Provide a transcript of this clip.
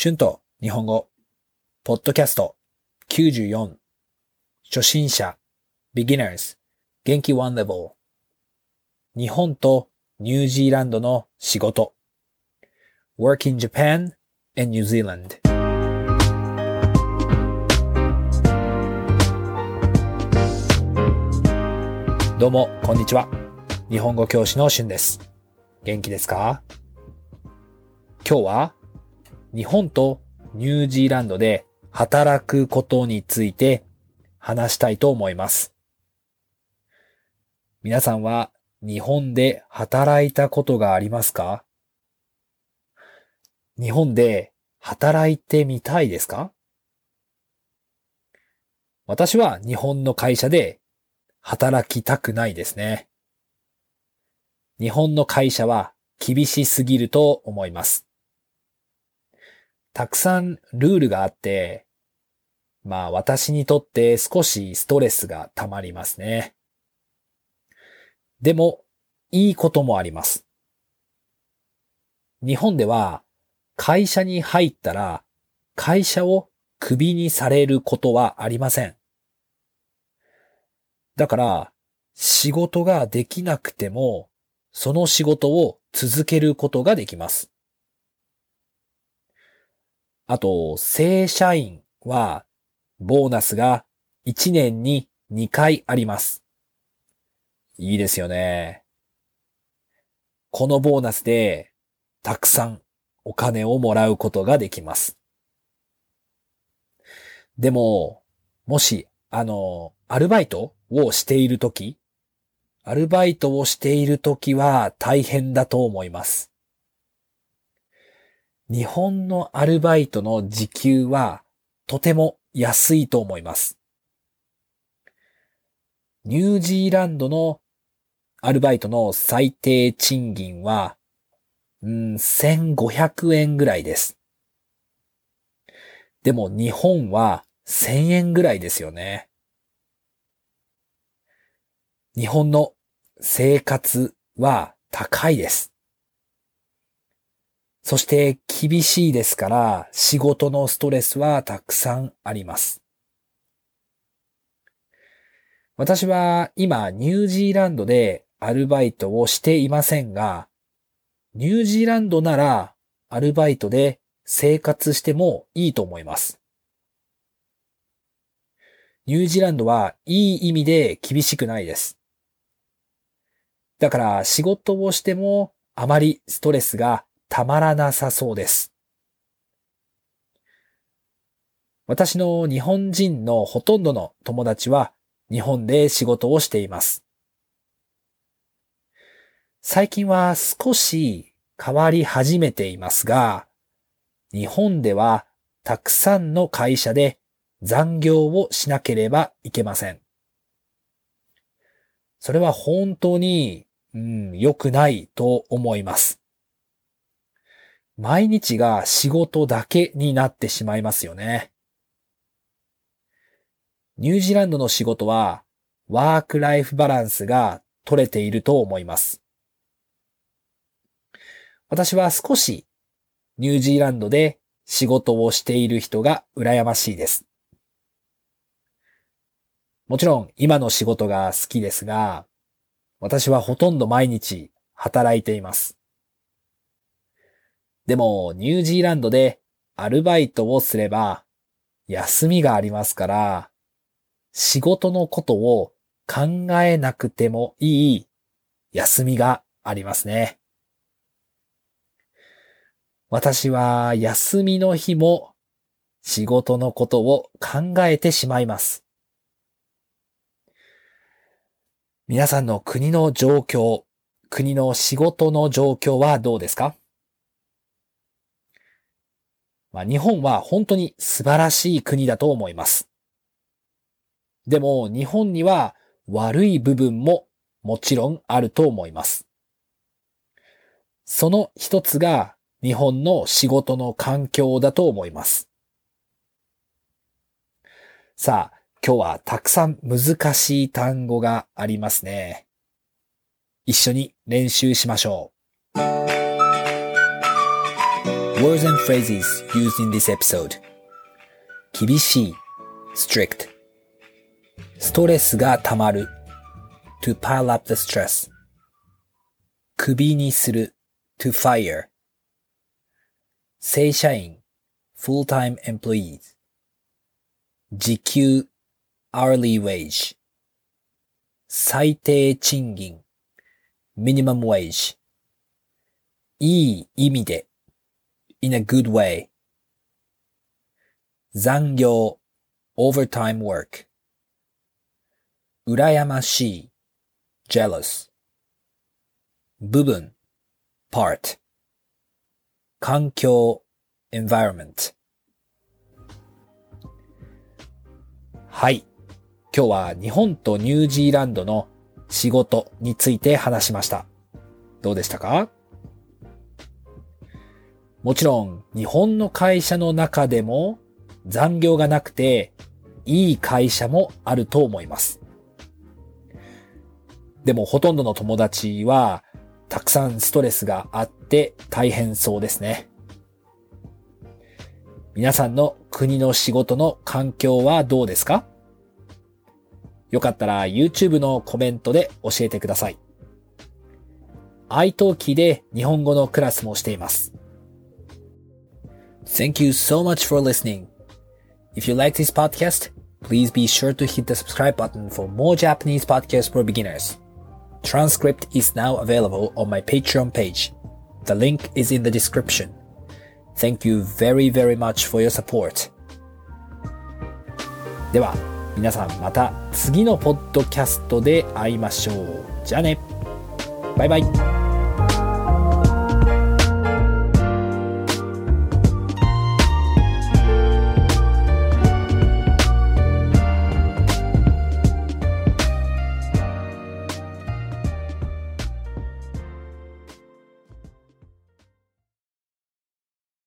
春と日本語、ポッドキャスト。94、初心者、beginners、元気 one level、日本とニュージーランドの仕事、work in Japan and New Zealand。どうも、こんにちは。日本語教師の春です。元気ですか？今日は日本とニュージーランドで働くことについて話したいと思います。皆さんは日本で働いたことがありますか？日本で働いてみたいですか？私は日本の会社で働きたくないですね。日本の会社は厳しすぎると思います。たくさんルールがあって、まあ私にとって少しストレスが溜まりますね。でも、いいこともあります。日本では会社に入ったら会社をクビにされることはありません。だから仕事ができなくてもその仕事を続けることができます。あと、正社員は、ボーナスが1年に2回あります。いいですよね。このボーナスで、たくさんお金をもらうことができます。でも、もし、あの、アルバイトをしているとき、アルバイトをしているときは大変だと思います。日本のアルバイトの時給はとても安いと思います。ニュージーランドのアルバイトの最低賃金は、うん、1500円ぐらいです。でも日本は1000円ぐらいですよね。日本の生活は高いです。そして厳しいですから仕事のストレスはたくさんあります。私は今ニュージーランドでアルバイトをしていませんが、ニュージーランドならアルバイトで生活してもいいと思います。ニュージーランドはいい意味で厳しくないです。だから仕事をしてもあまりストレスがたまらなさそうです。私の日本人のほとんどの友達は日本で仕事をしています。最近は少し変わり始めていますが、日本ではたくさんの会社で残業をしなければいけません。それは本当に、うん、良くないと思います。毎日が仕事だけになってしまいますよね。ニュージーランドの仕事はワークライフバランスが取れていると思います。私は少しニュージーランドで仕事をしている人が羨ましいです。もちろん今の仕事が好きですが、私はほとんど毎日働いています。でも、ニュージーランドでアルバイトをすれば、休みがありますから、仕事のことを考えなくてもいい休みがありますね。私は休みの日も仕事のことを考えてしまいます。皆さんの国の状況、国の仕事の状況はどうですか？まあ、日本は本当に素晴らしい国だと思います。でも日本には悪い部分ももちろんあると思います。その一つが日本の仕事の環境だと思います。さあ、今日はたくさん難しい単語がありますね。一緒に練習しましょう。Words and phrases used in this episode 厳しい strict ストレスが溜まる to pile up the stress 首にする to fire 正社員 full-time employees 時給 hourly wage 最低賃金 minimum wage いい意味で in a good way. 残業 overtime work. 羨ましい jealous. 部分 part. 環境 environment. はい。今日は日本とニュージーランドの仕事について話しました。どうでしたか？もちろん日本の会社の中でも残業がなくていい会社もあると思います。でもほとんどの友達はたくさんストレスがあって大変そうですね。皆さんの国の仕事の環境はどうですか？よかったら YouTube のコメントで教えてください。iTalki で日本語のクラスもしています。Thank you so much for listening. If you like this podcast, please be sure to hit the subscribe button for more Japanese podcasts for beginners. Transcript is now available on my Patreon page. The link is in the description. Thank you very very much for your support. では、皆さんまた次のポッドキャストで会いましょう。じゃあね。バイバイ。